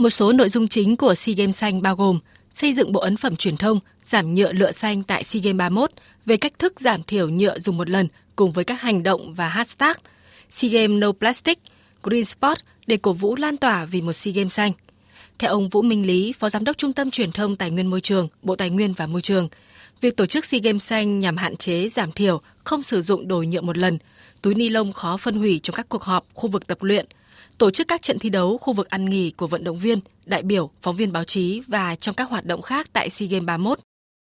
Một số nội dung chính của SEA Games xanh bao gồm xây dựng bộ ấn phẩm truyền thông, giảm nhựa lựa xanh tại SEA Games 31 về cách thức giảm thiểu nhựa dùng một lần cùng với các hành động và hashtag SEA Games No Plastic, Green Sport để cổ vũ lan tỏa vì một SEA Games xanh. Theo ông Vũ Minh Lý, Phó Giám đốc Trung tâm Truyền thông Tài nguyên Môi trường, Bộ Tài nguyên và Môi trường, việc tổ chức SEA Games xanh nhằm hạn chế, giảm thiểu, không sử dụng đồ nhựa một lần, túi ni lông khó phân hủy trong các cuộc họp, khu vực tập luyện, tổ chức các trận thi đấu, khu vực ăn nghỉ của vận động viên, đại biểu, phóng viên báo chí và trong các hoạt động khác tại SEA Games 31.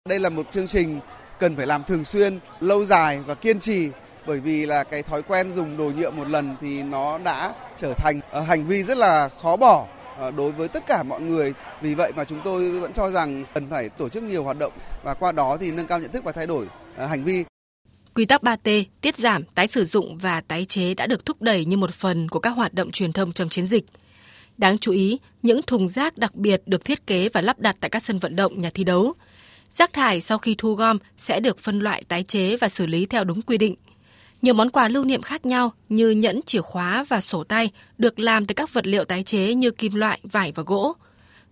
Đây là một chương trình cần phải làm thường xuyên, lâu dài và kiên trì bởi vì là cái thói quen dùng đồ nhựa một lần thì nó đã trở thành ờ, hành vi rất là khó bỏ ờ, đối với tất cả mọi người. Vì vậy mà chúng tôi vẫn cho rằng cần phải tổ chức nhiều hoạt động và qua đó thì nâng cao nhận thức và thay đổi ờ, hành vi. Quy tắc 3T, tiết giảm, tái sử dụng và tái chế đã được thúc đẩy như một phần của các hoạt động truyền thông trong chiến dịch. Đáng chú ý, những thùng rác đặc biệt được thiết kế và lắp đặt tại các sân vận động, nhà thi đấu. Rác thải sau khi thu gom sẽ được phân loại tái chế và xử lý theo đúng quy định. Nhiều món quà lưu niệm khác nhau như nhẫn, chìa khóa và sổ tay được làm từ các vật liệu tái chế như kim loại, vải và gỗ.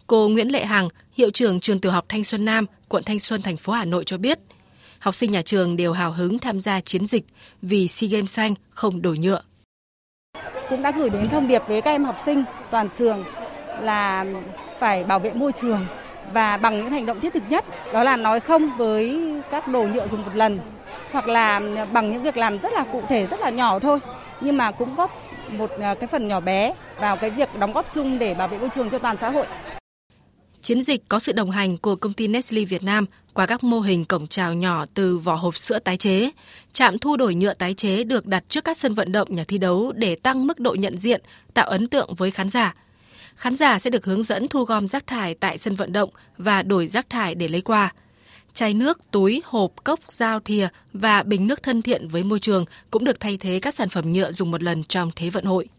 Cô Nguyễn Lệ Hằng, hiệu trưởng trường tiểu học Thanh Xuân Nam, quận Thanh Xuân, thành phố Hà Nội cho biết – học sinh nhà trường đều hào hứng tham gia chiến dịch vì SEA Games xanh không đổ nhựa. Cũng đã gửi đến thông điệp với các em học sinh toàn trường là phải bảo vệ môi trường và bằng những hành động thiết thực nhất, đó là nói không với các đồ nhựa dùng một lần hoặc là bằng những việc làm rất là cụ thể, rất là nhỏ thôi nhưng mà cũng góp một à, cái phần nhỏ bé vào cái việc đóng góp chung để bảo vệ môi trường cho toàn xã hội. Chiến dịch có sự đồng hành của công ty Nestle Việt Nam qua các mô hình cổng chào nhỏ từ vỏ hộp sữa tái chế. Trạm thu đổi nhựa tái chế được đặt trước các sân vận động nhà thi đấu để tăng mức độ nhận diện, tạo ấn tượng với khán giả. Khán giả sẽ được hướng dẫn thu gom rác thải tại sân vận động và đổi rác thải để lấy quà. Chai nước, túi, hộp, cốc, dao, thìa và bình nước thân thiện với môi trường cũng được thay thế các sản phẩm nhựa dùng một lần trong Thế vận hội.